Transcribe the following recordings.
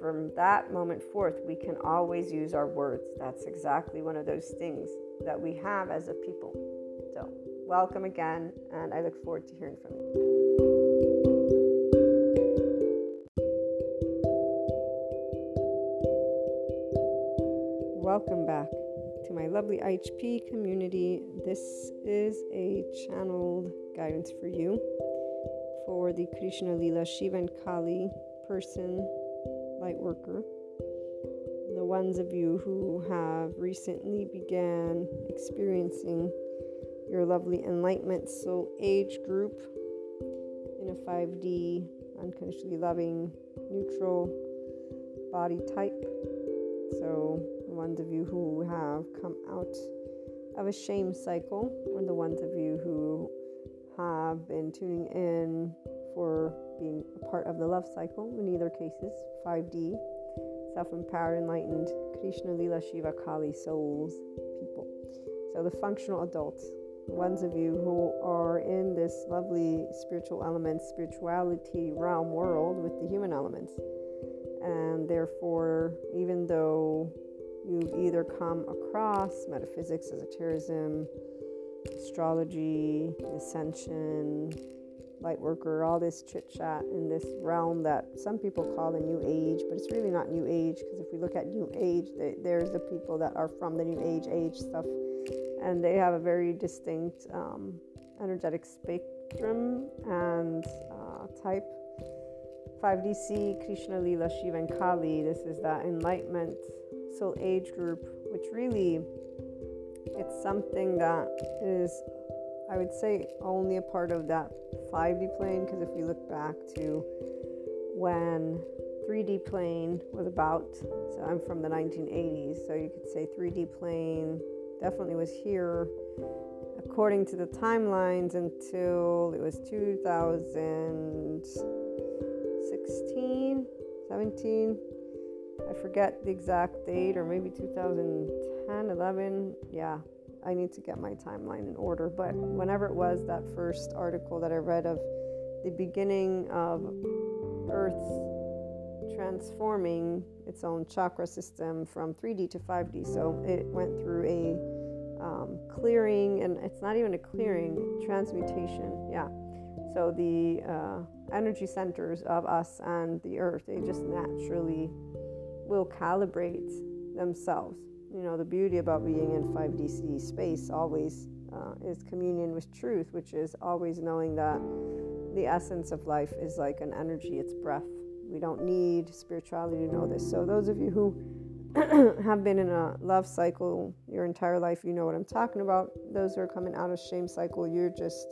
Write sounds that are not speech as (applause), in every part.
from that moment forth, we can always use our words. That's exactly one of those things that we have as a people. So, welcome again, and I look forward to hearing from you. Welcome back to my lovely IHP community. This is a channeled guidance for you for the Krishna Lila Shiva and Kali person, light worker. The ones of you who have recently began experiencing your lovely enlightenment soul age group in a 5D, unconditionally loving, neutral body type. So, the ones of you who have come out of a shame cycle, or the ones of you who have been tuning in for being a part of the love cycle, in either cases, 5D, self empowered, enlightened, Krishna, Lila, Shiva, Kali, souls, people. So, the functional adults, ones of you who are in this lovely spiritual element, spirituality realm world with the human elements. And therefore, even though you've either come across metaphysics, esotericism, astrology, ascension, light worker, all this chit chat in this realm that some people call the new age, but it's really not new age because if we look at new age, there's the people that are from the new age age stuff and they have a very distinct um, energetic spectrum and uh, type. 5DC, Krishna, Lila, Shiva, and Kali. This is that enlightenment soul age group, which really it's something that is, I would say, only a part of that 5D plane. Because if we look back to when 3D plane was about, so I'm from the 1980s, so you could say 3D plane definitely was here according to the timelines until it was 2016 17 i forget the exact date or maybe 2010 11 yeah i need to get my timeline in order but whenever it was that first article that i read of the beginning of earth's transforming its own chakra system from 3D to 5D. So it went through a um, clearing, and it's not even a clearing, transmutation. Yeah. So the uh, energy centers of us and the earth, they just naturally will calibrate themselves. You know, the beauty about being in 5D space always uh, is communion with truth, which is always knowing that the essence of life is like an energy, it's breath we don't need spirituality to know this. So, those of you who (clears throat) have been in a love cycle your entire life, you know what I'm talking about. Those who are coming out of shame cycle, you're just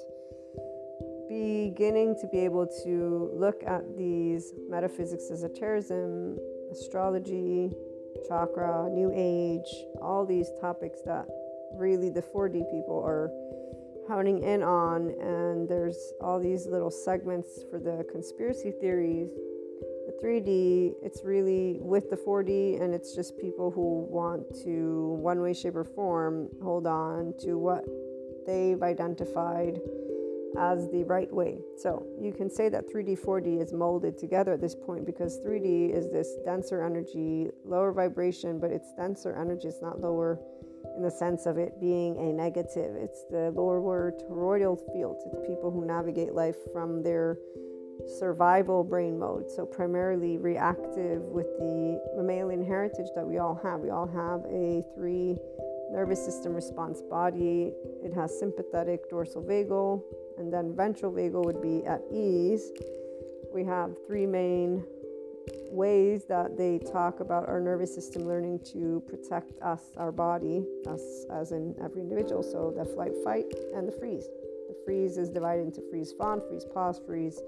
beginning to be able to look at these metaphysics, as esotericism, astrology, chakra, new age, all these topics that really the 4D people are honing in on. And there's all these little segments for the conspiracy theories the 3D, it's really with the 4D, and it's just people who want to, one way, shape, or form, hold on to what they've identified as the right way. So you can say that 3D, 4D is molded together at this point because 3D is this denser energy, lower vibration, but it's denser energy. It's not lower in the sense of it being a negative. It's the lower toroidal field. It's people who navigate life from their survival brain mode, so primarily reactive with the mammalian heritage that we all have. We all have a three nervous system response body. It has sympathetic dorsal vagal, and then ventral vagal would be at ease. We have three main ways that they talk about our nervous system learning to protect us, our body, us as in every individual. So the flight, fight, and the freeze. The freeze is divided into freeze fawn, freeze pause, freeze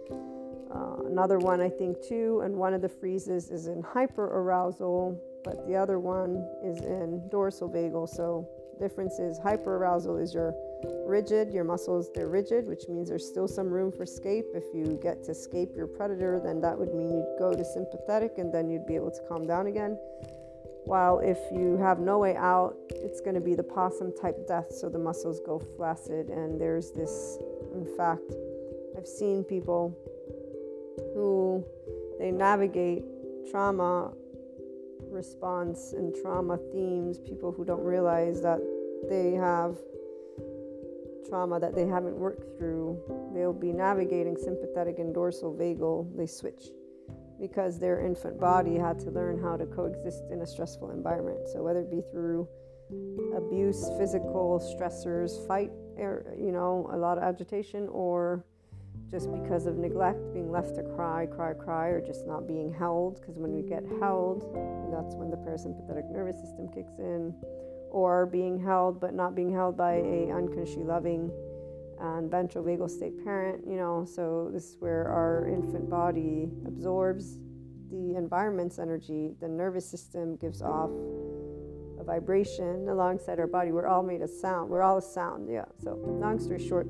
uh, another one, I think, too, and one of the freezes is in hyperarousal, but the other one is in dorsal vagal. So, difference is hyperarousal is your rigid, your muscles, they're rigid, which means there's still some room for escape. If you get to escape your predator, then that would mean you'd go to sympathetic and then you'd be able to calm down again. While if you have no way out, it's going to be the possum type death, so the muscles go flaccid. And there's this, in fact, I've seen people who they navigate trauma response and trauma themes, people who don't realize that they have trauma that they haven't worked through, they'll be navigating sympathetic and dorsal vagal, they switch because their infant body had to learn how to coexist in a stressful environment. So, whether it be through abuse, physical stressors, fight, er, you know, a lot of agitation, or just because of neglect, being left to cry, cry, cry, or just not being held. Because when we get held, that's when the parasympathetic nervous system kicks in, or being held but not being held by a unconsciously loving and ventral vagal state parent. You know, so this is where our infant body absorbs the environment's energy. The nervous system gives off a vibration alongside our body. We're all made of sound. We're all a sound. Yeah. So long story short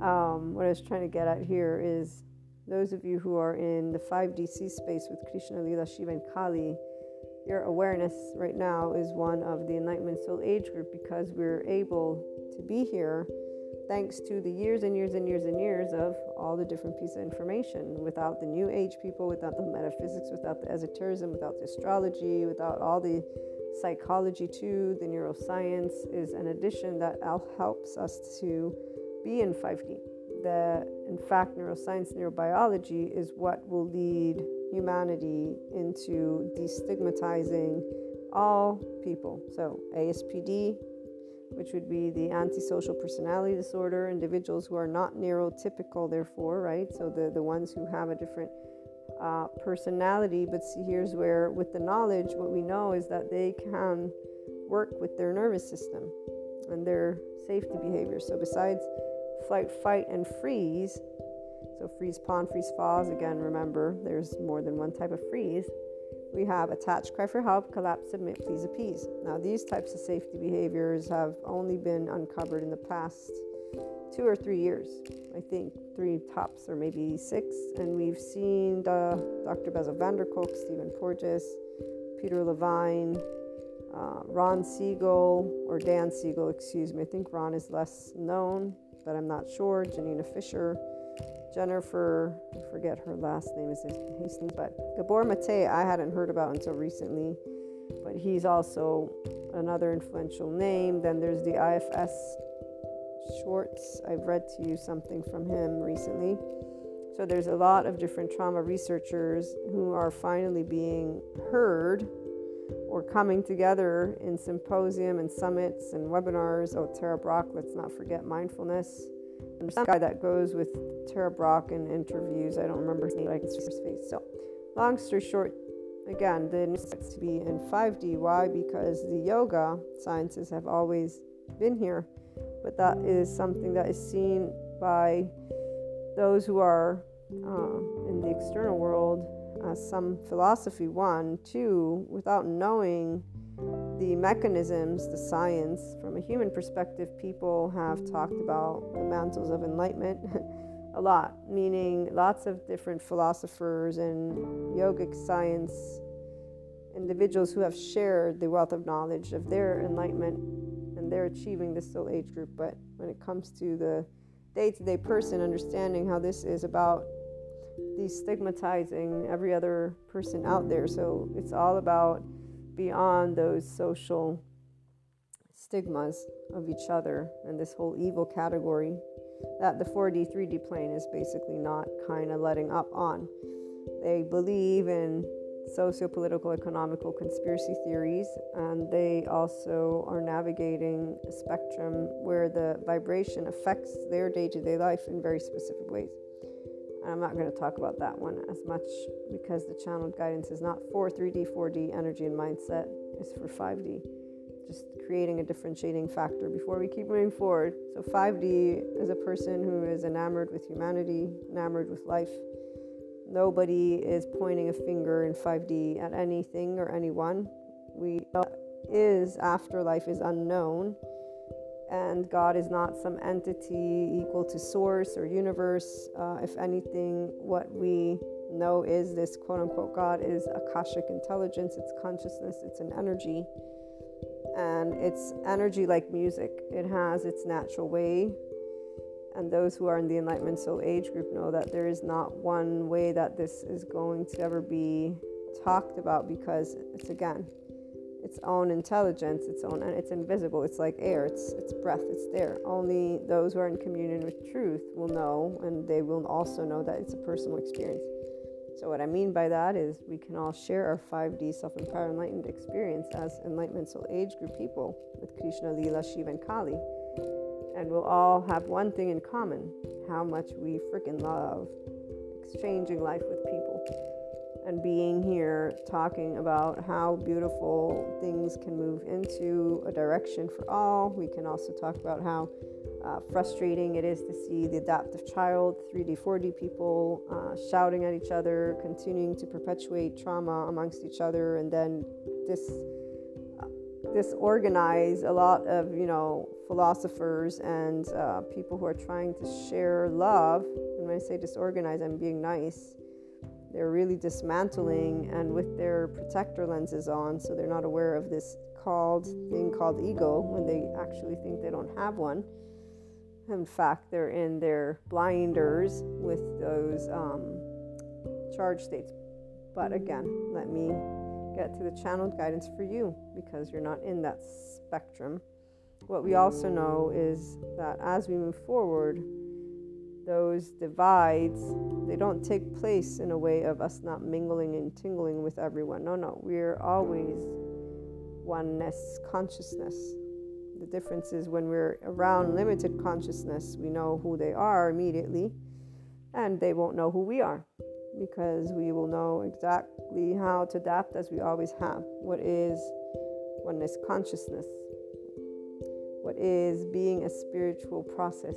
um, what I was trying to get at here is those of you who are in the 5DC space with Krishna, Lila, Shiva, and Kali, your awareness right now is one of the Enlightenment Soul Age group because we're able to be here thanks to the years and years and years and years of all the different pieces of information. Without the New Age people, without the metaphysics, without the esotericism, without the astrology, without all the psychology too, the neuroscience is an addition that helps us to be in 5D. The, in fact, neuroscience, neurobiology is what will lead humanity into destigmatizing all people. So, ASPD, which would be the antisocial personality disorder, individuals who are not neurotypical, therefore, right? So, the, the ones who have a different uh, personality. But see, here's where, with the knowledge, what we know is that they can work with their nervous system and their safety behavior. So, besides flight, fight, and freeze. So, freeze, pond, freeze, falls. Again, remember there's more than one type of freeze. We have attach, cry for help, collapse, submit, please appease. Now, these types of safety behaviors have only been uncovered in the past two or three years. I think three tops, or maybe six. And we've seen the, Dr. Bessel van der Kolk, Stephen Porges, Peter Levine, uh, Ron Siegel, or Dan Siegel, excuse me. I think Ron is less known but I'm not sure. Janina Fisher, Jennifer, I forget her last name is Hastings, but Gabor Mate I hadn't heard about until recently, but he's also another influential name. Then there's the IFS Schwartz. I've read to you something from him recently. So there's a lot of different trauma researchers who are finally being heard or coming together in symposium and summits and webinars. Oh, Tara Brach, let's not forget mindfulness. There's some guy that goes with Tara Brach in interviews. I don't remember his name, but I can see his face. So, long story short, again, the needs to be in 5D. Why? Because the yoga sciences have always been here, but that is something that is seen by those who are uh, in the external world uh, some philosophy, one. Two, without knowing the mechanisms, the science, from a human perspective, people have talked about the mantles of enlightenment (laughs) a lot, meaning lots of different philosophers and yogic science individuals who have shared the wealth of knowledge of their enlightenment and they're achieving this soul age group. But when it comes to the day to day person, understanding how this is about destigmatizing every other person out there. So it's all about beyond those social stigmas of each other and this whole evil category that the 4D, 3D plane is basically not kind of letting up on. They believe in socio-political, economical conspiracy theories, and they also are navigating a spectrum where the vibration affects their day-to-day life in very specific ways. I'm not going to talk about that one as much because the channeled guidance is not for 3D, 4D energy and mindset, it's for 5D. Just creating a differentiating factor before we keep moving forward. So, 5D is a person who is enamored with humanity, enamored with life. Nobody is pointing a finger in 5D at anything or anyone. We is afterlife is unknown and God is not some entity equal to source or universe. Uh, if anything, what we know is this quote unquote God is Akashic intelligence, it's consciousness, it's an energy. And it's energy like music, it has its natural way. And those who are in the Enlightenment Soul Age group know that there is not one way that this is going to ever be talked about because it's again its own intelligence, its own, and it's invisible. It's like air. It's it's breath. It's there. Only those who are in communion with truth will know, and they will also know that it's a personal experience. So, what I mean by that is we can all share our 5D self empowered enlightened experience as Enlightenment Soul Age group people with Krishna, Leela, Shiva, and Kali. And we'll all have one thing in common how much we freaking love exchanging life with people and being here talking about how beautiful things can move into a direction for all. We can also talk about how uh, frustrating it is to see the adaptive child, 3D, 4D people uh, shouting at each other, continuing to perpetuate trauma amongst each other, and then this uh, disorganize a lot of you know philosophers and uh, people who are trying to share love. And when I say disorganize, I'm being nice. They're really dismantling and with their protector lenses on, so they're not aware of this called thing called ego when they actually think they don't have one in fact, they're in their blinders with those um, charge states. But again, let me get to the channeled guidance for you because you're not in that spectrum. What we also know is that as we move forward, those divides they don't take place in a way of us not mingling and tingling with everyone. No, no, we're always oneness consciousness the difference is when we're around limited consciousness, we know who they are immediately, and they won't know who we are because we will know exactly how to adapt as we always have. What is oneness consciousness? What is being a spiritual process?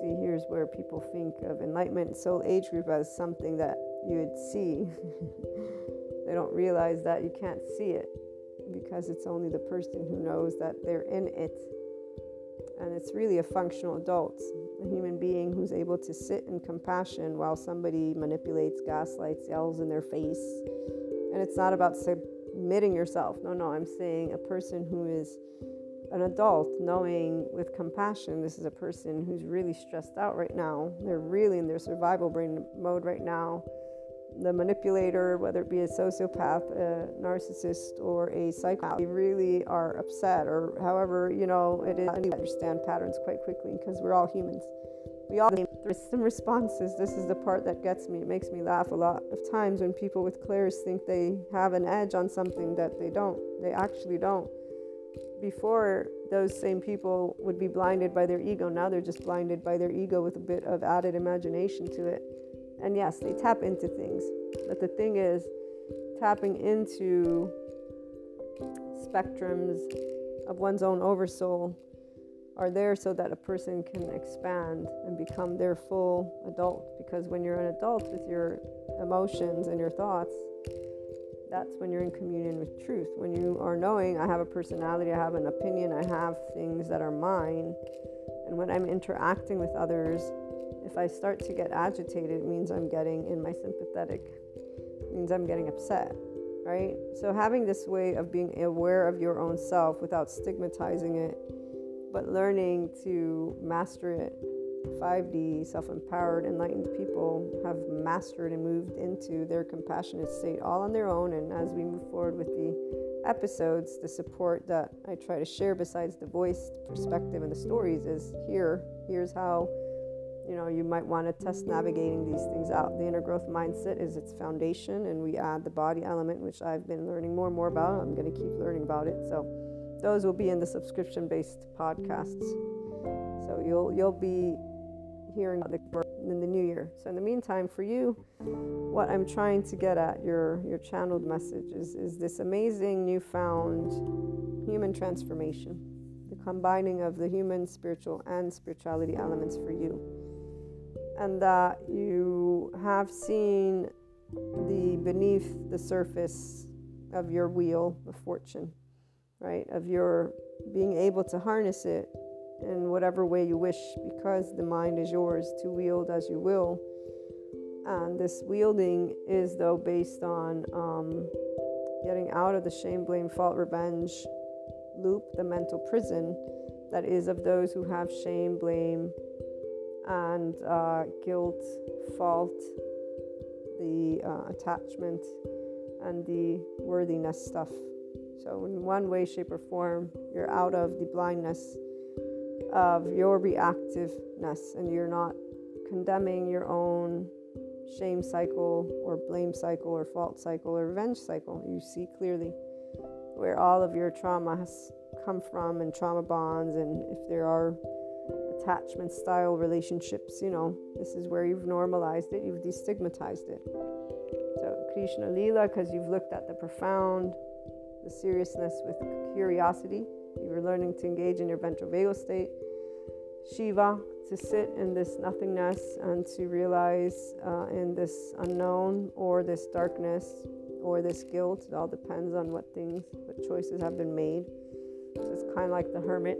See, here's where people think of enlightenment soul age group as something that you would see. (laughs) they don't realize that you can't see it because it's only the person who knows that they're in it. And it's really a functional adult, a human being who's able to sit in compassion while somebody manipulates, gaslights, yells in their face. And it's not about submitting yourself. No, no, I'm saying a person who is an adult knowing with compassion this is a person who's really stressed out right now. They're really in their survival brain mode right now the manipulator, whether it be a sociopath, a narcissist, or a psychopath, they really are upset, or however, you know, it is. I understand patterns quite quickly because we're all humans. We all have some responses. This is the part that gets me. It makes me laugh a lot of times when people with clairs think they have an edge on something that they don't. They actually don't. Before, those same people would be blinded by their ego. Now they're just blinded by their ego with a bit of added imagination to it. And yes, they tap into things. But the thing is, tapping into spectrums of one's own oversoul are there so that a person can expand and become their full adult. Because when you're an adult with your emotions and your thoughts, that's when you're in communion with truth. When you are knowing, I have a personality, I have an opinion, I have things that are mine. And when I'm interacting with others, if I start to get agitated, it means I'm getting in my sympathetic, it means I'm getting upset, right? So having this way of being aware of your own self without stigmatizing it, but learning to master it. 5D, self empowered, enlightened people have mastered and moved into their compassionate state all on their own. And as we move forward with the episodes, the support that I try to share, besides the voice, perspective, and the stories, is here. Here's how you know you might want to test navigating these things out the inner growth mindset is its foundation and we add the body element which i've been learning more and more about i'm going to keep learning about it so those will be in the subscription based podcasts so you'll you'll be hearing the in the new year so in the meantime for you what i'm trying to get at your your channeled message is, is this amazing newfound human transformation the combining of the human spiritual and spirituality elements for you and that you have seen the beneath the surface of your wheel of fortune, right? Of your being able to harness it in whatever way you wish because the mind is yours to wield as you will. And this wielding is, though, based on um, getting out of the shame, blame, fault, revenge loop, the mental prison that is of those who have shame, blame, and uh, guilt, fault, the uh, attachment, and the worthiness stuff. So, in one way, shape, or form, you're out of the blindness of your reactiveness and you're not condemning your own shame cycle or blame cycle or fault cycle or revenge cycle. You see clearly where all of your trauma has come from and trauma bonds, and if there are attachment style relationships, you know, this is where you've normalized it, you've destigmatized it. So, Krishna Lila, because you've looked at the profound, the seriousness with curiosity, you were learning to engage in your ventral vagal state. Shiva, to sit in this nothingness and to realize uh, in this unknown or this darkness or this guilt. It all depends on what things, what choices have been made. So it's kind of like the hermit.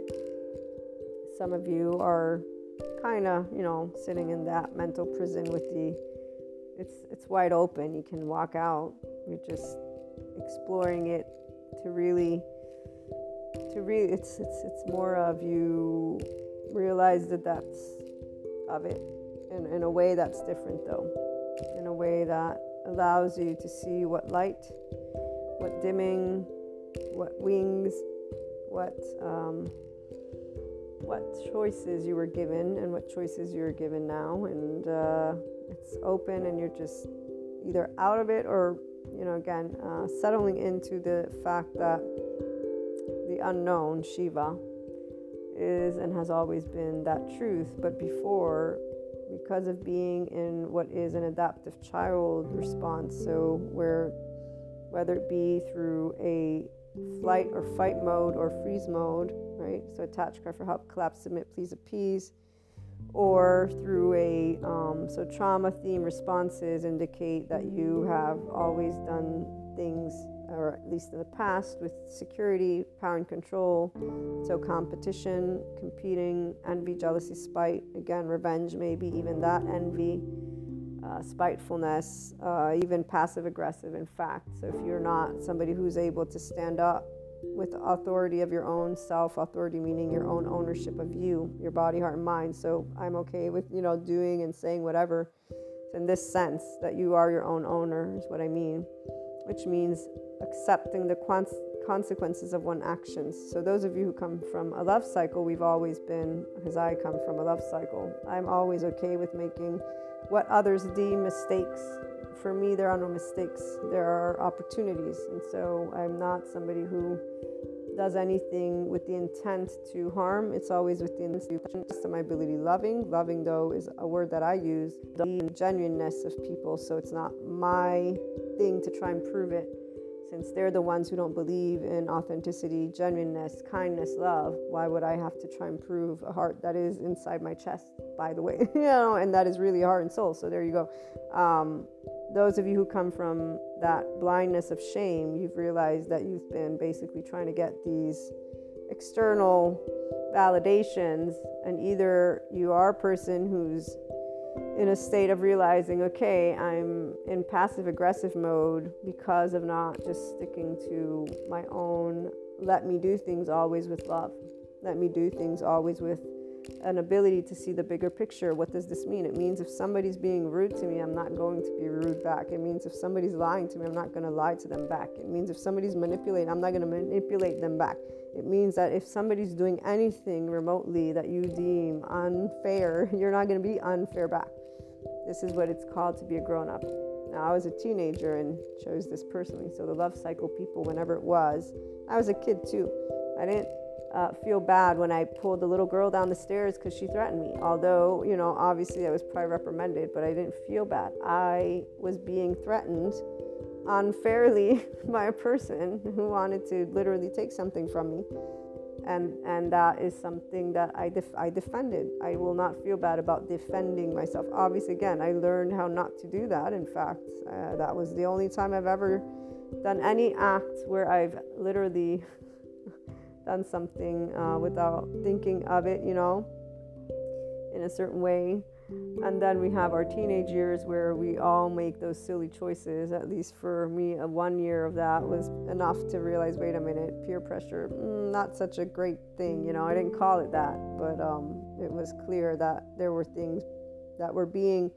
Some of you are kind of, you know, sitting in that mental prison with the it's it's wide open. You can walk out. You're just exploring it to really to really it's it's it's more of you realize the depths of it in, in a way that's different though. In a way that allows you to see what light what dimming what wings what um, what choices you were given and what choices you're given now. And uh, it's open and you're just either out of it or you know again uh, settling into the fact that unknown shiva is and has always been that truth. But before because of being in what is an adaptive child response so where whether it be through a flight or fight mode or freeze mode right? So attach cry for help collapse submit please appease. Or through a um, so trauma theme responses indicate that you have always done things or at least in the past with security power and control so competition competing envy jealousy spite again revenge maybe even that envy uh, spitefulness uh, even passive aggressive in fact. So if you're not somebody who's able to stand up with authority of your own self authority meaning your own ownership of you your body heart and mind so i'm okay with you know doing and saying whatever in this sense that you are your own owner is what i mean which means accepting the consequences of one actions so those of you who come from a love cycle we've always been because i come from a love cycle i'm always okay with making what others deem mistakes. For me, there are no mistakes, there are opportunities. And so I'm not somebody who does anything with the intent to harm. It's always with the intent my ability. Loving, loving though, is a word that I use. The genuineness of people, so it's not my thing to try and prove it. Since they're the ones who don't believe in authenticity, genuineness, kindness, love, why would I have to try and prove a heart that is inside my chest, by the way? (laughs) you know, and that is really heart and soul. So there you go. Um, those of you who come from that blindness of shame, you've realized that you've been basically trying to get these external validations, and either you are a person who's in a state of realizing, okay, I'm in passive aggressive mode because of not just sticking to my own, let me do things always with love, let me do things always with an ability to see the bigger picture. What does this mean? It means if somebody's being rude to me, I'm not going to be rude back. It means if somebody's lying to me, I'm not going to lie to them back. It means if somebody's manipulating, I'm not going to manipulate them back. It means that if somebody's doing anything remotely that you deem unfair, (laughs) you're not going to be unfair back. This is what it's called to be a grown up. Now, I was a teenager and chose this personally. So, the love cycle people, whenever it was, I was a kid too. I didn't uh, feel bad when I pulled the little girl down the stairs because she threatened me. Although, you know, obviously I was probably reprimanded, but I didn't feel bad. I was being threatened unfairly (laughs) by a person who wanted to literally take something from me. And, and that is something that I, def- I defended. I will not feel bad about defending myself. Obviously, again, I learned how not to do that. In fact, uh, that was the only time I've ever done any act where I've literally (laughs) done something uh, without thinking of it, you know, in a certain way. And then we have our teenage years where we all make those silly choices. At least for me, a one year of that was enough to realize wait a minute, peer pressure, mm, not such a great thing. You know, I didn't call it that, but um, it was clear that there were things that were being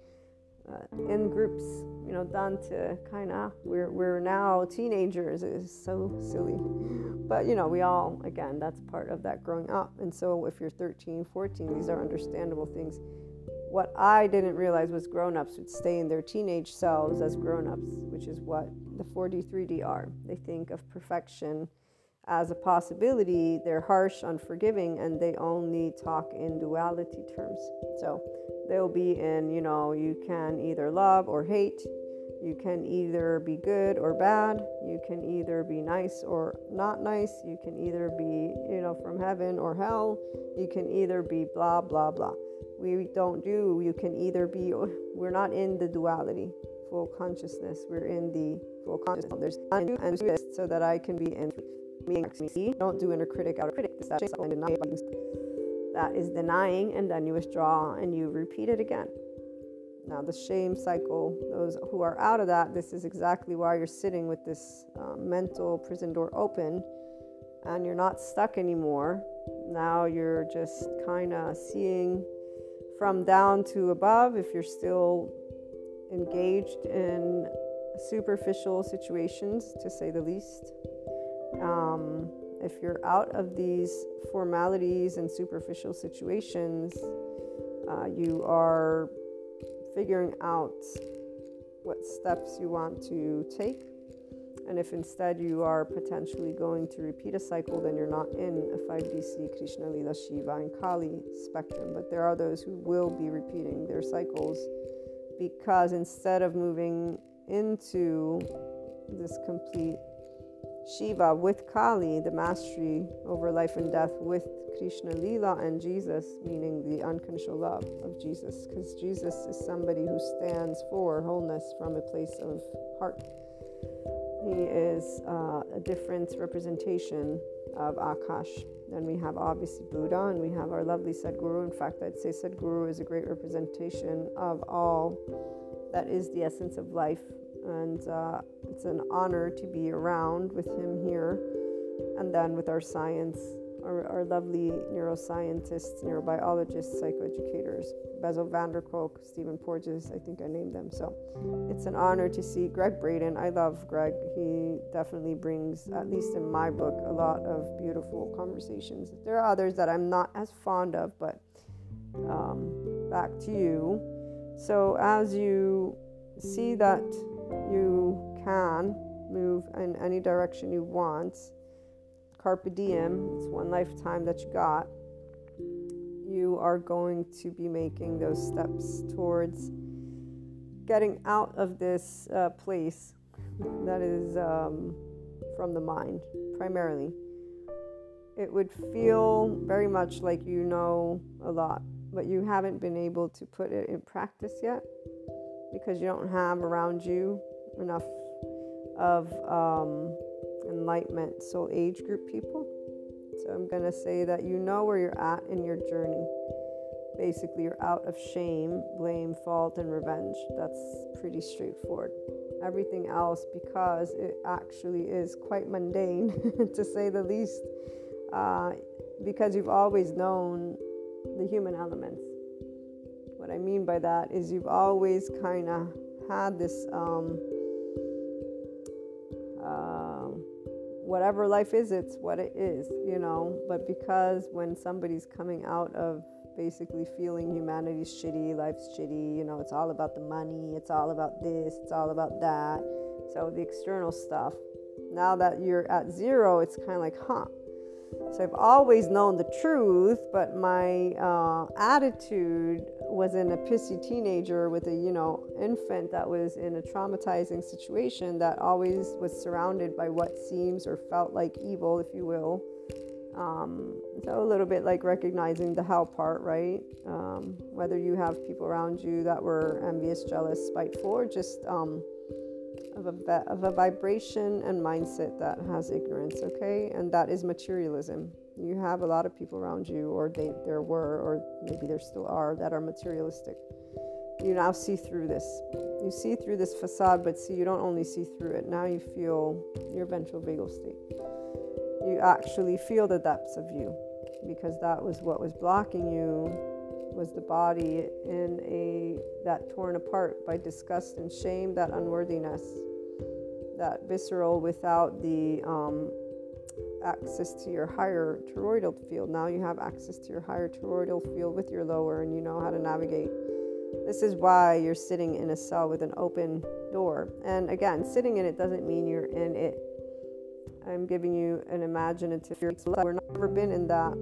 uh, in groups, you know, done to kind of, we're, we're now teenagers. It's so silly. But, you know, we all, again, that's part of that growing up. And so if you're 13, 14, these are understandable things. What I didn't realize was grown ups would stay in their teenage selves as grown ups, which is what the 4D3D are. They think of perfection as a possibility. They're harsh, unforgiving, and they only talk in duality terms. So they'll be in, you know, you can either love or hate. You can either be good or bad. You can either be nice or not nice. You can either be, you know, from heaven or hell. You can either be blah, blah, blah. We don't do, you can either be, we're not in the duality, full consciousness. We're in the full consciousness. There's undo and do so that I can be in me. Don't do inner critic, outer critic. That is denying, and then you withdraw and you repeat it again. Now, the shame cycle, those who are out of that, this is exactly why you're sitting with this uh, mental prison door open and you're not stuck anymore. Now you're just kind of seeing from down to above if you're still engaged in superficial situations, to say the least. Um, if you're out of these formalities and superficial situations, uh, you are figuring out what steps you want to take. And if instead you are potentially going to repeat a cycle, then you're not in a 5DC Krishna Lila Shiva and Kali spectrum. But there are those who will be repeating their cycles because instead of moving into this complete Shiva with Kali, the mastery over life and death with Krishna Lila and Jesus, meaning the unconditional love of Jesus, because Jesus is somebody who stands for wholeness from a place of heart. He is uh, a different representation of Akash. Then we have obviously Buddha and we have our lovely Sadhguru. In fact, I'd say Sadhguru is a great representation of all that is the essence of life. And uh, it's an honor to be around with him here. And then with our science our, our lovely neuroscientists, neurobiologists, psychoeducators, der Kolk, Stephen Porges, I think I named them. So it's an honor to see Gregg Braden. I love Gregg. He definitely brings, at least in my book, a lot of beautiful conversations. There are others that I'm not as fond of, but um, back to you. So as you see that you can move in any direction you want, carpe diem, it's one lifetime that you got, you are going to be making those steps towards getting out of this uh, place that is um, from the mind primarily. It would feel very much like you know a lot, but you haven't been able to put it in practice yet because you don't have around you enough of um, enlightenment soul age group people. So I'm going to say that you know where you're at in your journey. Basically, you're out of shame, blame, fault, and revenge. That's pretty straightforward. Everything else, because it actually is quite mundane, (laughs) to say the least, uh, because you've always known the human elements. What I mean by that is you've always kind of had this. Um, whatever life is, it's what it is, you know. But because when somebody's coming out of basically feeling humanity's shitty, life's shitty, you know, it's all about the money, it's all about this, it's all about that. So the external stuff. Now that you're at zero, it's kind of like, huh, so I've always known the truth, but my uh, attitude was in a pissy teenager with a you know infant that was in a traumatizing situation that always was surrounded by what seems or felt like evil, if you will. Um, so a little bit like recognizing the hell part, right? Um, whether you have people around you that were envious, jealous, spiteful, or just um, of a, of a vibration and mindset that has ignorance, okay? And that is materialism. You have a lot of people around you, or they, there were, or maybe there still are, that are materialistic. You now see through this. You see through this facade, but see, you don't only see through it. Now you feel your ventral vagal state. You actually feel the depths of you because that was what was blocking you was the body in a that torn apart by disgust and shame, that unworthiness, that visceral without the um, access to your higher toroidal field. Now you have access to your higher toroidal field with your lower, and you know how to navigate This is why you're sitting in a cell with an open door. And again, sitting in it doesn't mean you're in it. I'm giving you an imaginative. We've never been in that.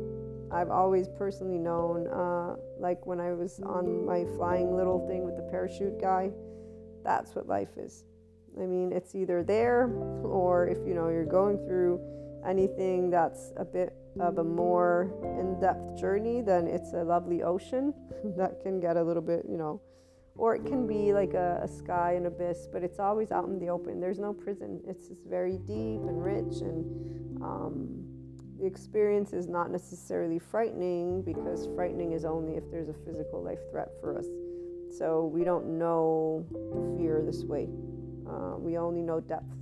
I've always personally known, uh, like when I was on my flying little thing with the parachute guy, that's what life is. I mean, it's either there or if you know you're going through anything that's a bit of a more in-depth journey, then it's a lovely ocean (laughs) that can get a little bit, you know, or it can be like a, a, sky and abyss, but it's always out in the open. There's no prison. It's just very deep and rich, and um, the experience is not necessarily frightening because frightening is only if there's a physical life threat for us. So we don't know fear this way. Uh, we only know depth,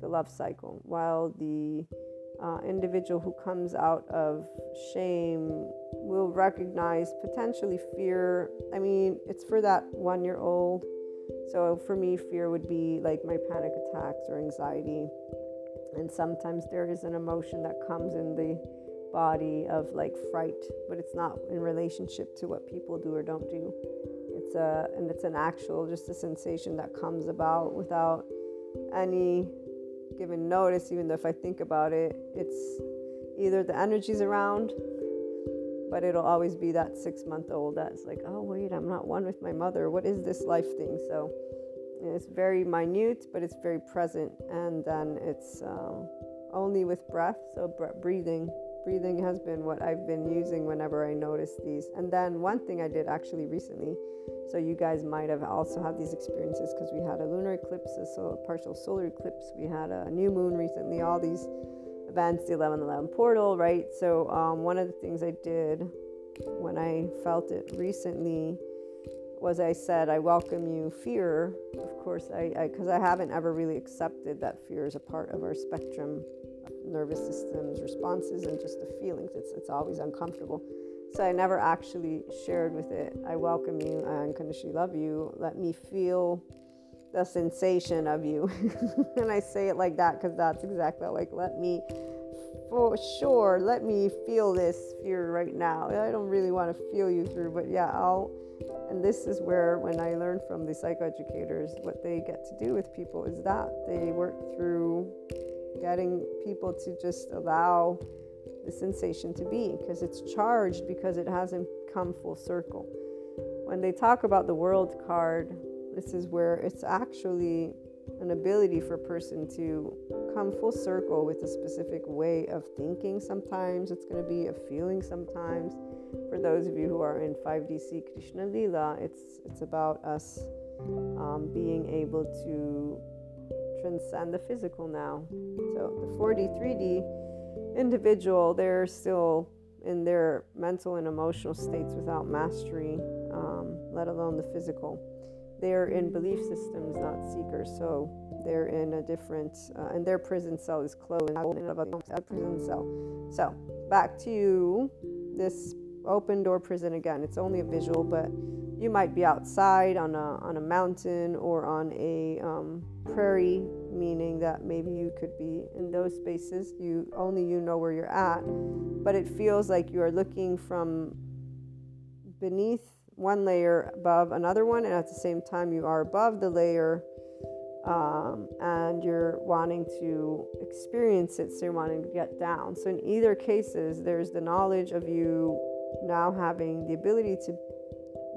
the love cycle, while the uh, individual who comes out of shame will recognize potentially fear. I mean, it's for that one year old. So for me, fear would be like my panic attacks or anxiety. And sometimes there is an emotion that comes in the body of like fright, but it's not in relationship to what people do or don't do. It's a and it's an actual just a sensation that comes about without any given notice, even though if I think about it, it's either the energy's around, but it'll always be that six month old that's like, oh, wait, I'm not one with my mother. What is this life thing? So it's very minute, but it's very present. And then it's um, only with breath, so breathing. Breathing has been what I've been using whenever I notice these. And then one thing I did actually recently so you guys might have also had these experiences because we had a lunar eclipse, so a partial solar eclipse. We had a new moon recently. All these events, the 1111 portal, right? So um, one of the things I did when I felt it recently was I said, I welcome you, fear. Of course, I because I, I, haven't ever really accepted that fear is a part of our spectrum nervous system's responses and just the feelings. It's it's always uncomfortable. So I never actually shared with it. I welcome you. I unconditionally love you. Let me feel the sensation of you. (laughs) and I say it like that because that's exactly like, let me, for sure, let me feel this fear right now. I don't really want to feel you through, but yeah, I'll. And this is where, when I learn from the psychoeducators, what they get to do with people is that they work through getting people to just allow the sensation to be because it's charged because it hasn't come full circle. When they talk about the world card, this is where it's actually an ability for a person to come full circle with a specific way of thinking sometimes. It's going to be a feeling sometimes. For those of you who are in 5dc krishna lila it's it's about us um, being able to transcend the physical now. So the 4d 3d individual, they're still in their mental and emotional states without mastery, um, let alone the physical. They're in belief systems, not seekers. So they're in a different, uh, and their prison cell is closed. A prison cell. So back to you this open door prison again. It's only a visual, but you might be outside on a on a mountain or on a um, prairie meaning that maybe you could be in those spaces you only you know where you're at but it feels like you are looking from beneath one layer above another one and at the same time you are above the layer um, and you're wanting to experience it so you're wanting to get down. So in either cases there's the knowledge of you now having the ability to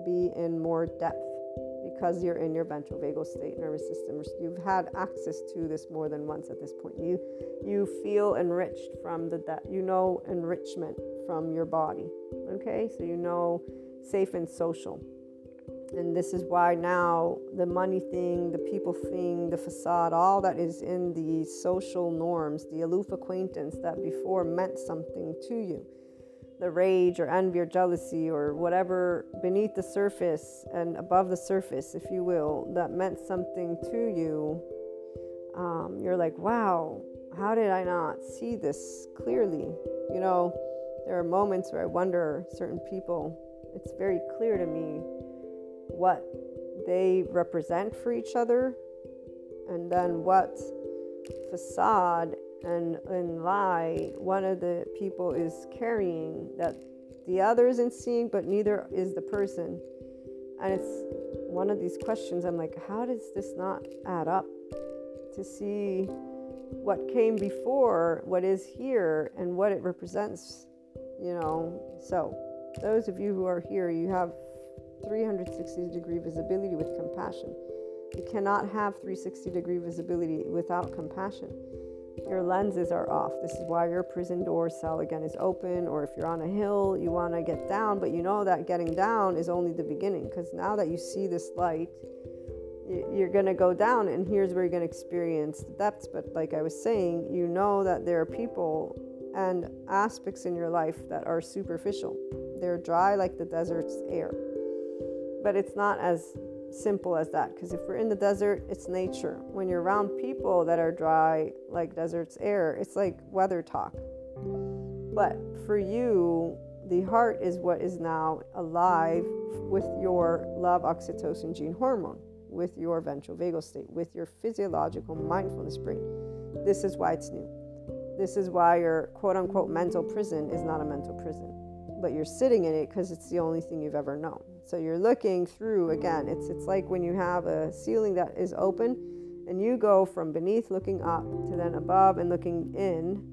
be in more depth because you're in your ventral vagal state nervous system you've had access to this more than once at this point. You you feel enriched from the that you know enrichment from your body okay? So you know safe and social and this is why now the money thing the people thing the facade all that is in the social norms the aloof acquaintance that before meant something to you the rage or envy or jealousy or whatever beneath the surface and above the surface, if you will, that meant something to you, um, you're like, wow, how did I not see this clearly? You know, there are moments where I wonder, certain people, it's very clear to me what they represent for each other and then what facade and lie one of the people is carrying that the other isn't seeing but neither is the person And it's one of these questions I'm like, how does this not add up to see what came before, what is here, and what it represents? You know, so those of you who are here, you have 360 degree visibility with compassion. You cannot have 360 degree visibility without compassion. Your lenses are off. This is why your prison door cell again is open, or if you're on a hill, you want to get down, but you know that getting down is only the beginning because now that you see this light, you're going to go down, and here's where you're going to experience the depths. But like I was saying, you know that there are people and aspects in your life that are superficial. They're dry like the desert's air. But it's not as simple as that because if we're in the desert, it's nature. When you're around people that are dry like desert's air, it's like weather talk. But for you, the heart is what is now alive with your love oxytocin gene hormone, with your ventral vagal state, with your physiological mindfulness brain. This is why it's new. This is why your quote unquote mental prison is not a mental prison, but you're sitting in it because it's the only thing you've ever known. So you're looking through again. It's it's like when you have a ceiling that is open and you go from beneath looking up to then above and looking in.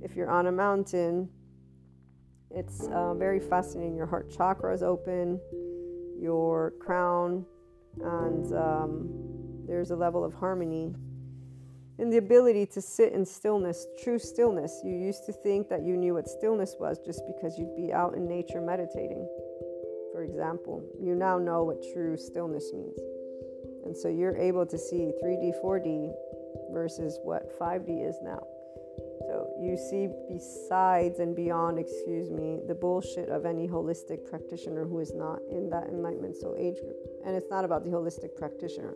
If you're on a mountain, it's uh, very fascinating. Your heart chakra is open, your crown, and um, there's a level of harmony in the ability to sit in stillness, true stillness. You used to think that you knew what stillness was just because you'd be out in nature meditating for example, you now know what true stillness means. And so you're able to see 3D, 4D versus what 5D is now. So you see besides and beyond, excuse me, the bullshit of any holistic practitioner who is not in that enlightenment soul age group. And it's not about the holistic practitioner.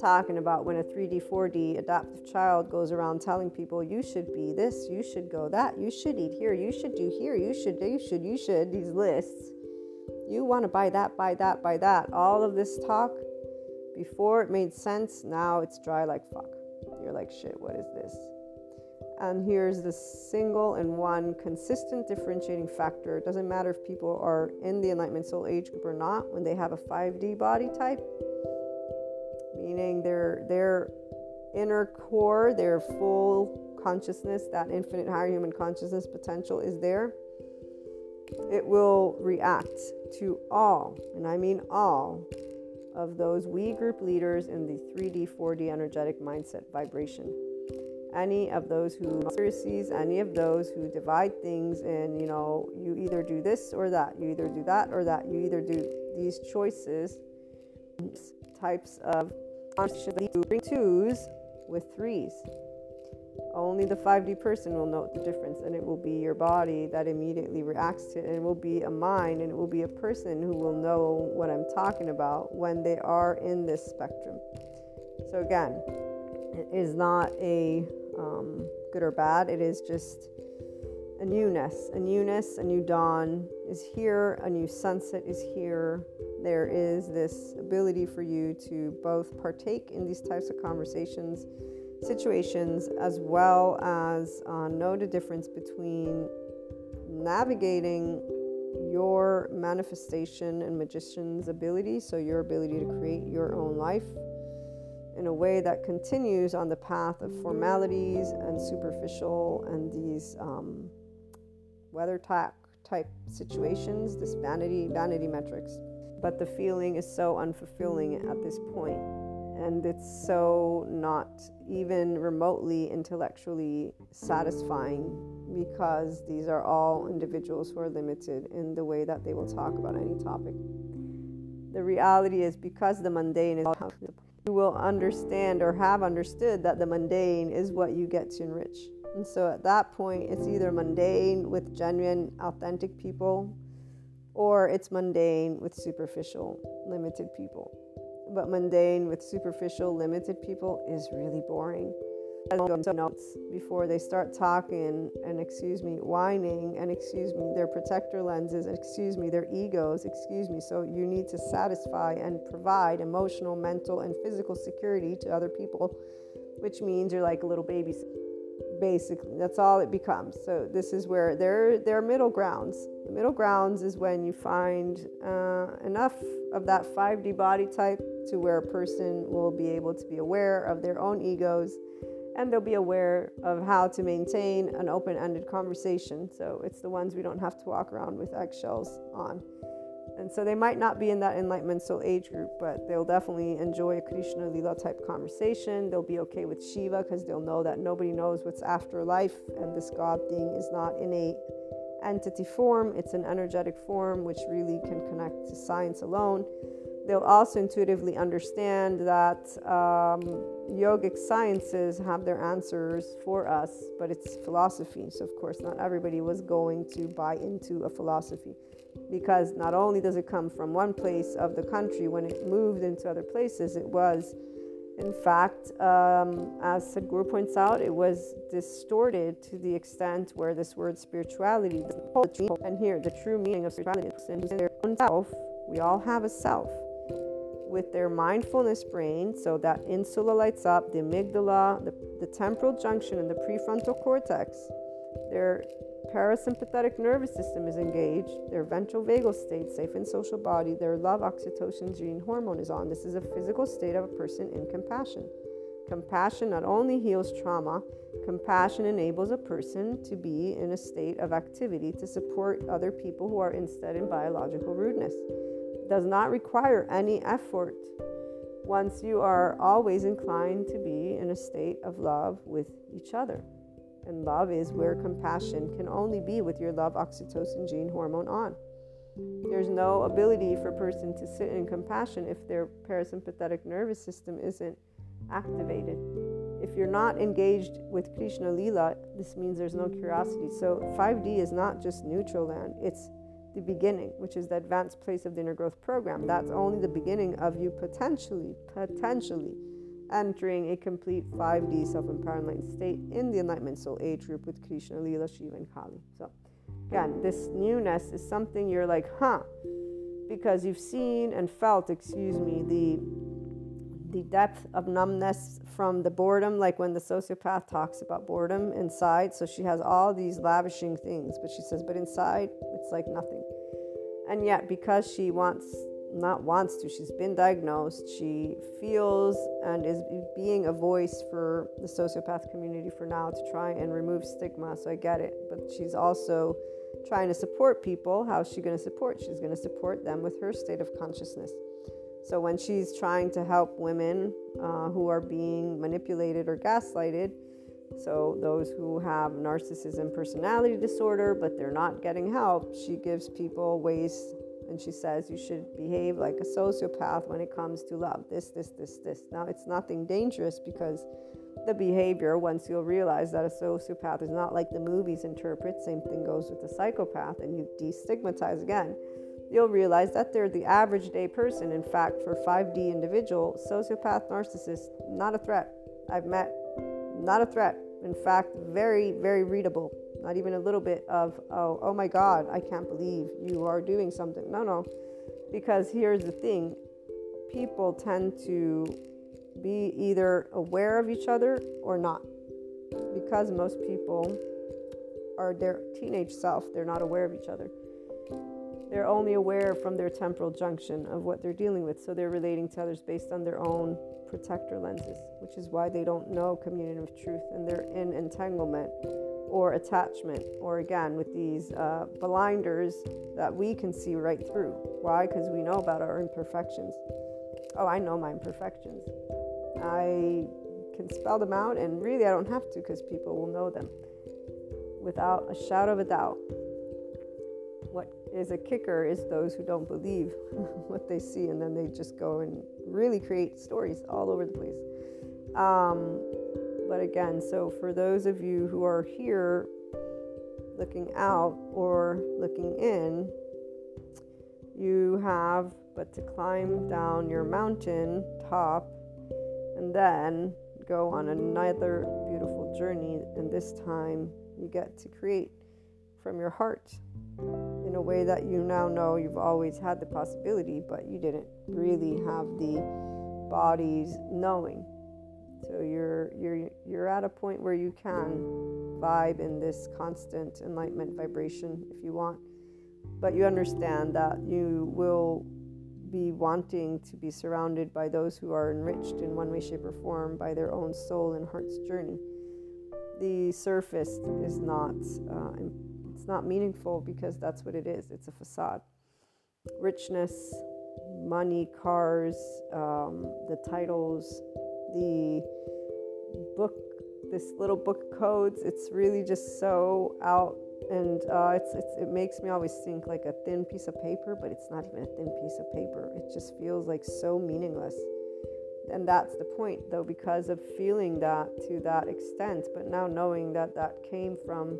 Talking about when a 3D, 4D adaptive child goes around telling people, you should be this, you should go that, you should eat here, you should do here, you should, you should, you should, these lists you want to buy that, buy that, buy that. All of this talk, before it made sense, now it's dry like fuck. You're like, shit, what is this? And here's the single and one consistent differentiating factor. It doesn't matter if people are in the Enlightenment Soul Age group or not, when they have a 5D body type, their, their inner core, their full consciousness, that infinite higher human consciousness potential is there it will react to all, and I mean all, of those we group leaders in the 3D, 4D energetic mindset vibration. Any of those who conspiracies, any of those who divide things and you know, you either do this or that, you either do that or that, you either do these choices, types of bring twos with threes. Only the 5D person will note the difference, and it will be your body that immediately reacts to it, and it will be a mind, and it will be a person who will know what I'm talking about when they are in this spectrum. So, again, it is not a um, good or bad, it is just a newness. A newness, a new dawn is here, a new sunset is here. There is this ability for you to both partake in these types of conversations situations, as well as uh, know the difference between navigating your manifestation and magician's ability, so your ability to create your own life in a way that continues on the path of formalities and superficial and these um, weather type type situations, this vanity vanity metrics. But the feeling is so unfulfilling at this point and it's so not even remotely intellectually satisfying because these are all individuals who are limited in the way that they will talk about any topic. The reality is because the mundane is you will understand or have understood that the mundane is what you get to enrich. And so at that point, it's either mundane with genuine, authentic people, or it's mundane with superficial, limited people but mundane with superficial, limited people is really boring. Before they start talking and excuse me, whining and excuse me, their protector lenses, excuse me, their egos, excuse me. So you need to satisfy and provide emotional, mental, and physical security to other people, which means you're like a little baby. Basically, that's all it becomes. So this is where there there are middle grounds. The middle grounds is when you find uh, enough of that 5D body type to where a person will be able to be aware of their own egos and they'll be aware of how to maintain an open ended conversation. So it's the ones we don't have to walk around with eggshells on. And so they might not be in that enlightenment soul age group, but they'll definitely enjoy a Krishna Lila type conversation. They'll be okay with Shiva because they'll know that nobody knows what's after life, and this God thing is not in a entity form, it's an energetic form which really can connect to science alone. They'll also intuitively understand that um, yogic sciences have their answers for us, but it's philosophy. So, of course, not everybody was going to buy into a philosophy because not only does it come from one place of the country, when it moved into other places, it was, in fact, um, as Sadhguru points out, it was distorted to the extent where this word spirituality, and here the true meaning of spirituality is in their own self. We all have a self with their mindfulness brain, so that insula lights up, the amygdala, the, the temporal junction, and the prefrontal cortex. Parasympathetic nervous system is engaged, their ventral vagal state, safe and social body, their love oxytocin gene hormone is on. This is a physical state of a person in compassion. Compassion not only heals trauma, compassion enables a person to be in a state of activity to support other people who are instead in biological rudeness. It does not require any effort once you are always inclined to be in a state of love with each other. And love is where compassion can only be with your love oxytocin gene hormone on. There's no ability for a person to sit in compassion if their parasympathetic nervous system isn't activated. If you're not engaged with Krishna Lila, this means there's no curiosity. So 5D is not just neutral land, it's the beginning, which is the advanced place of the inner growth program. That's only the beginning of you potentially, potentially entering a complete 5D self empowered enlightened state in the enlightenment soul age group with Krishna, Leela, Shiva, and Kali. So, again, this newness is something you're like, huh, because you've seen and felt, excuse me, the the depth of numbness from the boredom, like when the sociopath talks about boredom inside. So she has all these lavishing things, but she says, but inside, it's like nothing. And yet, because she wants not wants to, she's been diagnosed. She feels and is being a voice for the sociopath community for now to try and remove stigma. So I get it. But she's also trying to support people. How's she going to support? She's going to support them with her state of consciousness. So when she's trying to help women uh, who are being manipulated or gaslighted, so those who have narcissism personality disorder but they're not getting help, she gives people ways and she says you should behave like a sociopath when it comes to love. This, this, this, this. Now, it's nothing dangerous because the behavior, once you'll realize that a sociopath is not like the movies interpret, same thing goes with the psychopath, and you destigmatize again, you'll realize that they're the average day person. In fact, for 5D individual, sociopath, narcissist, not a threat. I've met, not a threat. In fact, very, very readable not even a little bit of, oh, oh my God, I can't believe you are doing something. No, no. Because here's the thing people tend to be either aware of each other or not. Because most people are their teenage self, they're not aware of each other. They're only aware from their temporal junction of what they're dealing with. So they're relating to others based on their own protector lenses, which is why they don't know communion of truth and they're in entanglement or attachment, or again with these uh, blinders that we can see right through. Why? Because we know about our imperfections. Oh, I know my imperfections. I can spell them out, and really I don't have to because people will know them without a shadow of a doubt. What is a kicker is those who don't believe (laughs) what they see, and then they just go and really create stories all over the place. Um, but again, so for those of you who are here looking out or looking in, you have but to climb down your mountain top and then go on another beautiful journey. And this time you get to create from your heart in a way that you now know you've always had the possibility, but you didn't really have the body's knowing. So you're you're you're at a point where you can vibe in this constant enlightenment vibration if you want. but you understand that you will be wanting to be surrounded by those who are enriched in one way, shape, or form by their own soul and heart's journey. The surface is not uh, it's not meaningful because that's what it is. It's a facade. Richness, money, cars, um, the titles, the book, this little book of codes. It's really just so out and uh, it's, it's, it makes me always think like a thin piece of paper, but it's not even a thin piece of paper. It just feels like so meaningless. And that's the point, though, because of feeling that to that extent, but now knowing that that came from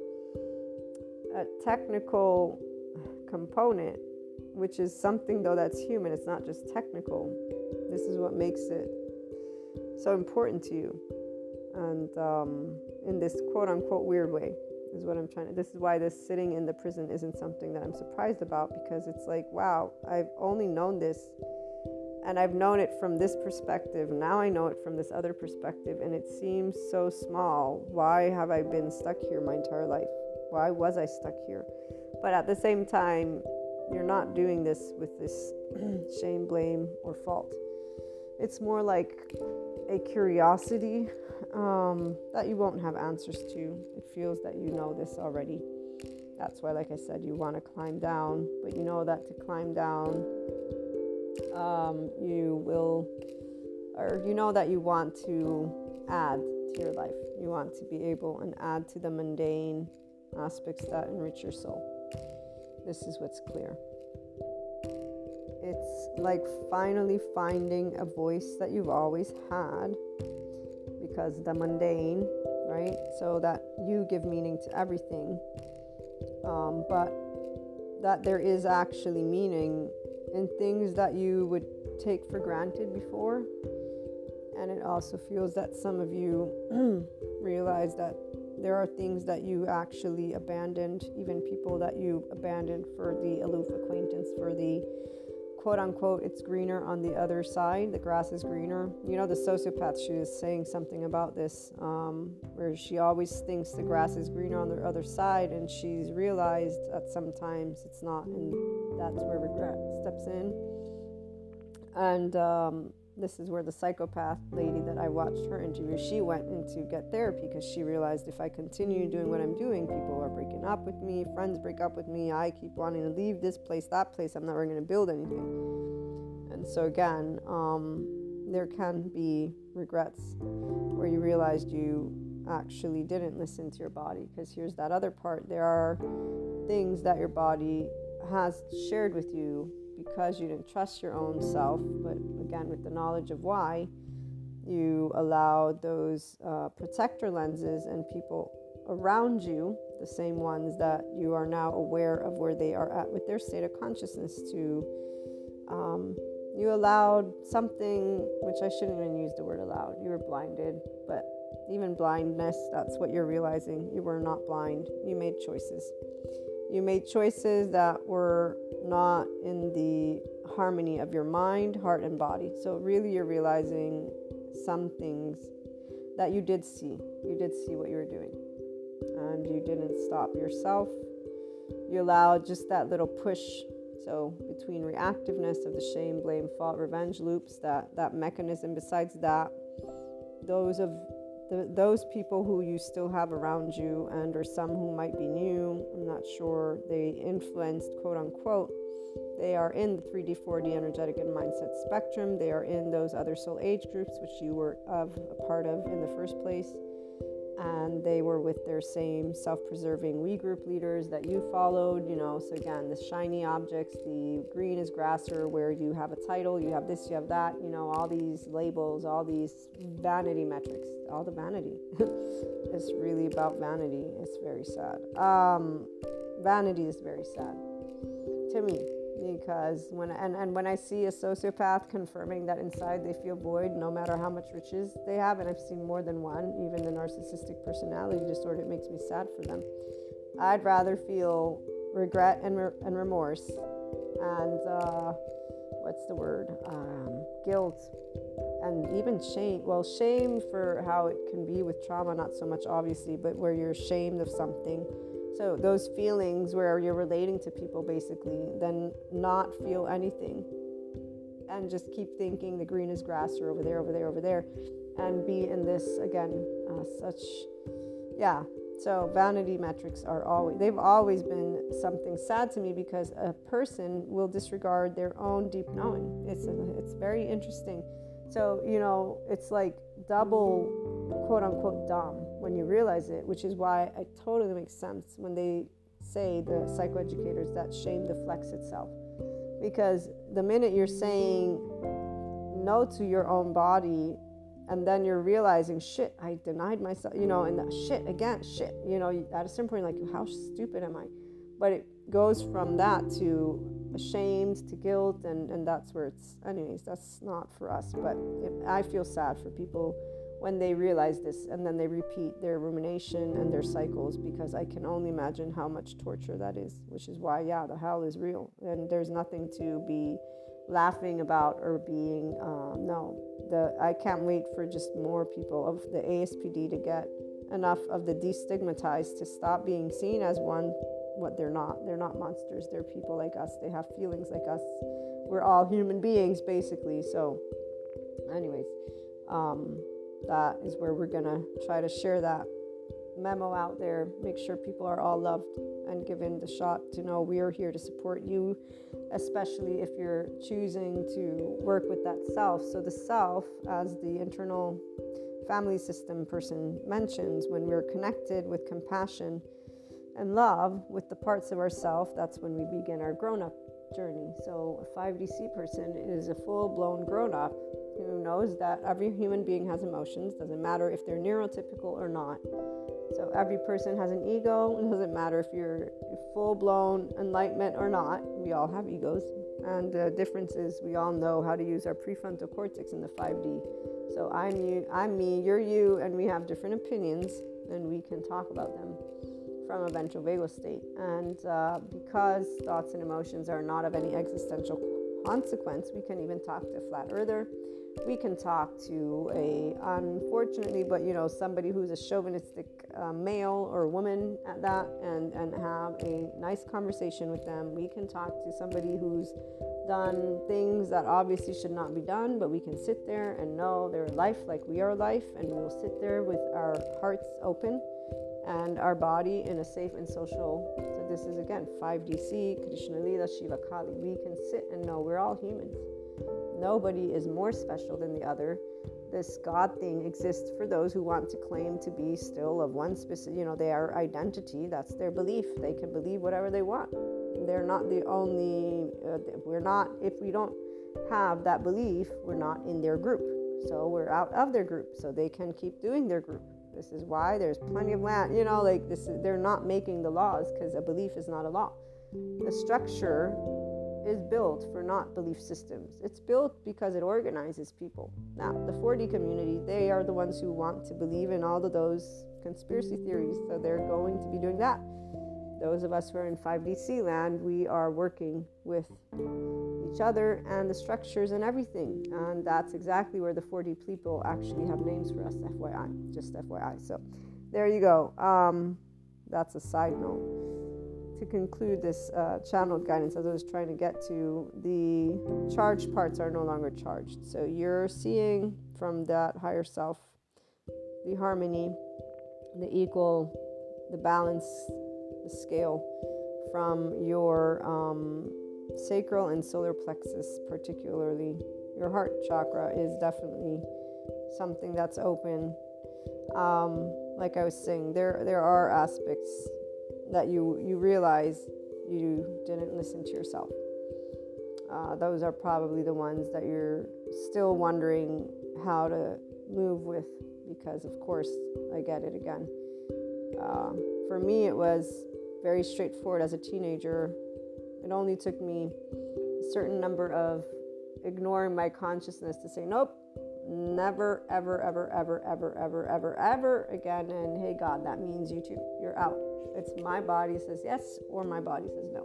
a technical component, which is something, though, that's human, it's not just technical. This is what makes it so important to you. And um, in this quote unquote weird way is what I'm trying to. This is why this sitting in the prison isn't something that I'm surprised about because it's like, wow, I've only known this and I've known it from this perspective. Now I know it from this other perspective, and it seems so small. Why have I been stuck here my entire life? Why was I stuck here? But at the same time, you're not doing this with this (clears throat) shame, blame, or fault. It's more like a curiosity um, that you won't have answers to. It feels that you know this already. That's why, like I said, you want to climb down, but you know that to climb down, um, you will, or you know that you want to add to your life. You want to be able and add to the mundane aspects that enrich your soul. This is what's clear. It's like finally finding a voice that you've always had because the mundane, right? So that you give meaning to everything. Um, but that there is actually meaning in things that you would take for granted before. And it also feels that some of you (clears throat) realize that there are things that you actually abandoned, even people that you abandoned for the aloof acquaintance, for the quote unquote, it's greener on the other side. The grass is greener. You know, the sociopath, she was saying something about this, um, where she always thinks the grass is greener on the other side, and she's realized that sometimes it's not, and that's where regret steps in. And um, this is where the psychopath lady that I watched her interview, she went in to get therapy because she realized if I continue doing what I'm doing, people are breaking up with me, friends break up with me, I keep wanting to leave this place, that place, I'm never going to build anything. And so, again, um, there can be regrets where you realized you actually didn't listen to your body because here's that other part there are things that your body has shared with you because you didn't trust your own self, but again, with the knowledge of why, you allowed those uh, protector lenses and people around you, the same ones that you are now aware of where they are at with their state of consciousness, to um, you allowed something which I shouldn't even use the word allowed. You were blinded, but even blindness, that's what you're realizing. You were not blind, you made choices. You made choices that were not in the harmony of your mind, heart, and body. So, really, you're realizing some things that you did see. You did see what you were doing, and you didn't stop yourself. You allowed just that little push. So, between reactiveness of the shame, blame, fault, revenge loops, that, that mechanism, besides that, those of the, those people who you still have around you and or some who might be new i'm not sure they influenced quote unquote they are in the 3d 4d energetic and mindset spectrum. They are in those other soul age groups which you were of a part of in the first place and they were with their same self-preserving we group leaders that you followed you know so again the shiny objects the green is grasser where you have a title you have this you have that you know all these labels all these vanity metrics all the vanity. (laughs) It's really about vanity. It's very sad. Um, vanity is very sad. To me because when and, and when I see a sociopath confirming that inside they feel void no matter how much riches they have, and I've seen more than one, even the narcissistic personality disorder, it makes me sad for them. I'd rather feel regret and, re- and remorse and uh, what's the word? Um, guilt and even shame. Well, shame for how it can be with trauma, not so much obviously, but where you're ashamed of something So those feelings where you're relating to people basically, then not feel anything and just keep thinking the green is grass or over there, over there, over there, and be in this again, uh, such, yeah. So vanity metrics are always, they've always been something sad to me because a person will disregard their own deep knowing. It's, a, it's very interesting. So, you know, it's like double quote unquote dumb when you realize it, which is why it totally makes sense when they say the psychoeducators that shame deflects itself. Because the minute you're saying no to your own body and then you're realizing shit i denied myself you know and shit again shit you know at a certain point like how stupid am i? But it goes from that to ashamed to guilt and and that's where it's anyways that's not for us but it, i feel sad for people when they realize this and then they repeat their rumination and their cycles because I can only imagine how much torture that is, which is why, yeah, the hell is real. And there's nothing to be laughing about or being, um, no. The, I can't wait for just more people of the ASPD to get enough of the destigmatized to stop being seen as one what they're not. They're not monsters. They're people like us. They have feelings like us. We're all human beings, basically. So, anyways, um, that is where we're going to try to share that memo out there, make sure people are all loved and given the shot to know we are here to support you, especially if you're choosing to work with that self. So, the self, as the internal family system person mentions, when we're connected with compassion and love with the parts of ourself, that's when we begin our grown up journey. So, a 5DC person is a full blown grown up who knows that every human being has emotions, doesn't matter if they're neurotypical or not. So every person has an ego. It doesn't matter if you're full blown enlightenment or not. We all have egos. And the difference is we all know how to use our prefrontal cortex in the 5D. So I'm you, I'm me, you're you, and we have different opinions, and we can talk about them from a ventral state. And uh, because thoughts and emotions are not of any existential consequence, we can even talk to flat earther. We can talk to a unfortunately but you know somebody who's a chauvinistic uh, male or woman at that and and have a nice conversation with them. We can talk to somebody who's done things that obviously should not be done but we can sit there and know their life like we are life and we'll sit there with our hearts open and our body in a safe and social so this is again 5dc krishna lila shiva kali we can sit and know we're all humans Nobody is more special than the other. This God thing exists for those who want to claim to be still of one specific, you know, their identity. That's their belief. They can believe whatever they want. They're not the only, uh, we're not, if we don't have that belief, we're not in their group. So we're out of their group. So they can keep doing their group. This is why there's plenty of land, you know, like this is, they're not making the laws because a belief is not a law. The structure is built for not belief systems. It's built because it organizes people. Now, the 4D community, they are the ones who want to believe in all of those conspiracy theories, so they're going to be doing that. Those of us who are in 5DC land, we are working with each other and the structures and everything. And that's exactly where the 4D people actually have names for us, FYI, just FYI. So there you go. Um, that's a side note to conclude this uh, channeled guidance, as I was trying to get to, the charged parts are no longer charged. So you're seeing from that higher self the harmony, the equal, the balance, the scale from your um, sacral and solar plexus, particularly. Your heart chakra is definitely something that's open. Um, like I was saying, there there are aspects that you you realize you didn't listen to yourself. Uh, those are probably the ones that you're still wondering how to move with because, of course, I get it again. Uh, for me, it was very straightforward as a teenager. It only took me a certain number of ignoring my consciousness to say, nope, never, ever, ever, ever, ever, ever, ever, ever again. And hey, God, that means you too. You're out. It's my body says yes or my body says no.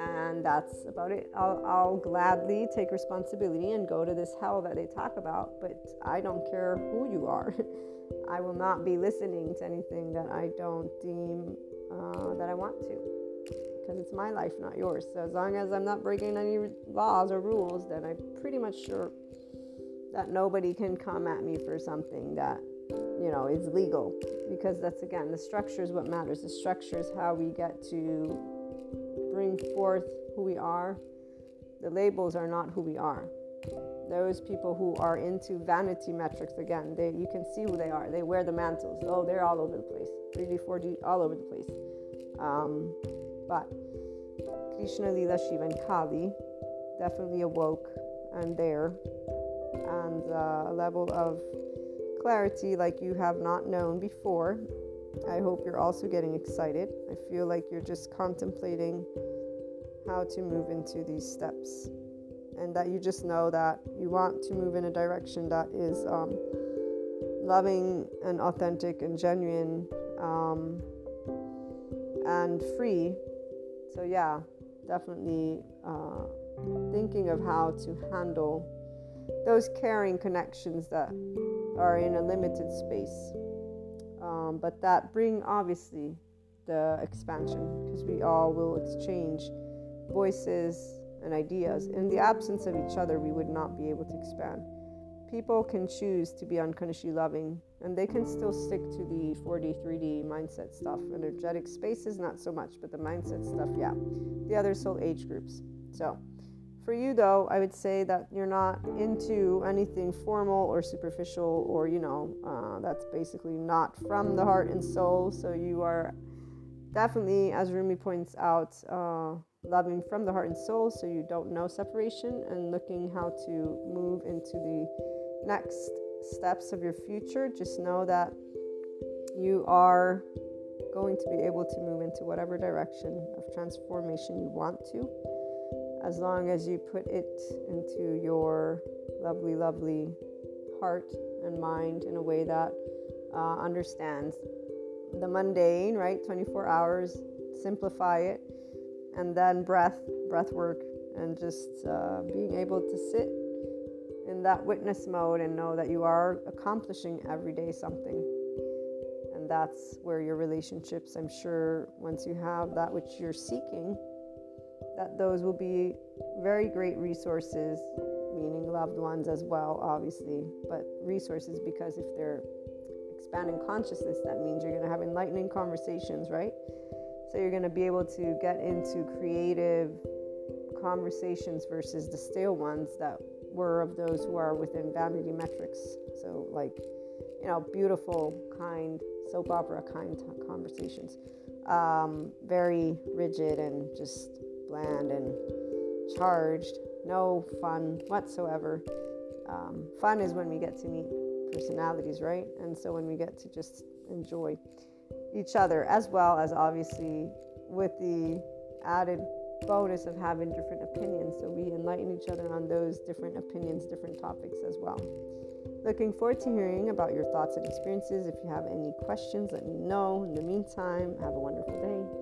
And that's about it. I'll, I'll gladly take responsibility and go to this hell that they talk about, but I don't care who you are. (laughs) I will not be listening to anything that I don't deem uh, that I want to because it's my life, not yours. So as long as I'm not breaking any laws or rules, then I'm pretty much sure that nobody can come at me for something that you know is legal because that's again the structure is what matters. The structure is how we get to bring forth who we are. The labels are not who we are. Those people who are into vanity metrics again, they you can see who they are. They wear the mantles. Oh, they're all over the place. 3D, 4D, all over the place. Um, but Krishna, Lila, Shiva, and Kali definitely awoke and there, and uh, a level of clarity like you have not known before. I hope you're also getting excited. I feel like you're just contemplating how to move into these steps, and that you just know that you want to move in a direction that is um, loving and authentic and genuine um, and free. So, yeah, definitely uh, thinking of how to handle those caring connections that are in a limited space, um, but that bring obviously the expansion because we all will exchange voices and ideas. In the absence of each other, we would not be able to expand. People can choose to be unconsciously loving and they can still stick to the 4D, 3D mindset stuff. Energetic spaces, not so much, but the mindset stuff, yeah. The other soul age groups. So, for you though, I would say that you're not into anything formal or superficial, or you know, uh, that's basically not from the heart and soul. So, you are definitely, as Rumi points out, uh, loving from the heart and soul, so you don't know separation and looking how to move into the next steps of your future, just know that you are going to be able to move into whatever direction of transformation you want to, as long as you put it into your lovely, lovely heart and mind in a way that uh, understands the mundane, right? 24 hours, simplify it, and then breath, breath work, and just uh, being able to sit in that witness mode and know that you are accomplishing every day something. And that's where your relationships, I'm sure, once you have that which you're seeking, that those will be very great resources, meaning loved ones as well, obviously, but resources because if they're expanding consciousness, that means you're going to have enlightening conversations, right? So you're going to be able to get into creative conversations versus the stale ones that were of those who are within vanity metrics. So, like, you know, beautiful, kind, soap opera kind conversations. Um, very rigid and just bland and charged. No fun whatsoever. Um, fun is when we get to meet personalities, right? And so when we get to just enjoy each other, as well as obviously with the added bonus of having different opinions. So we enlighten each other on those different opinions, different topics as well. Looking forward to hearing about your thoughts and experiences. If you have any questions, let me know. In the meantime, have a wonderful day.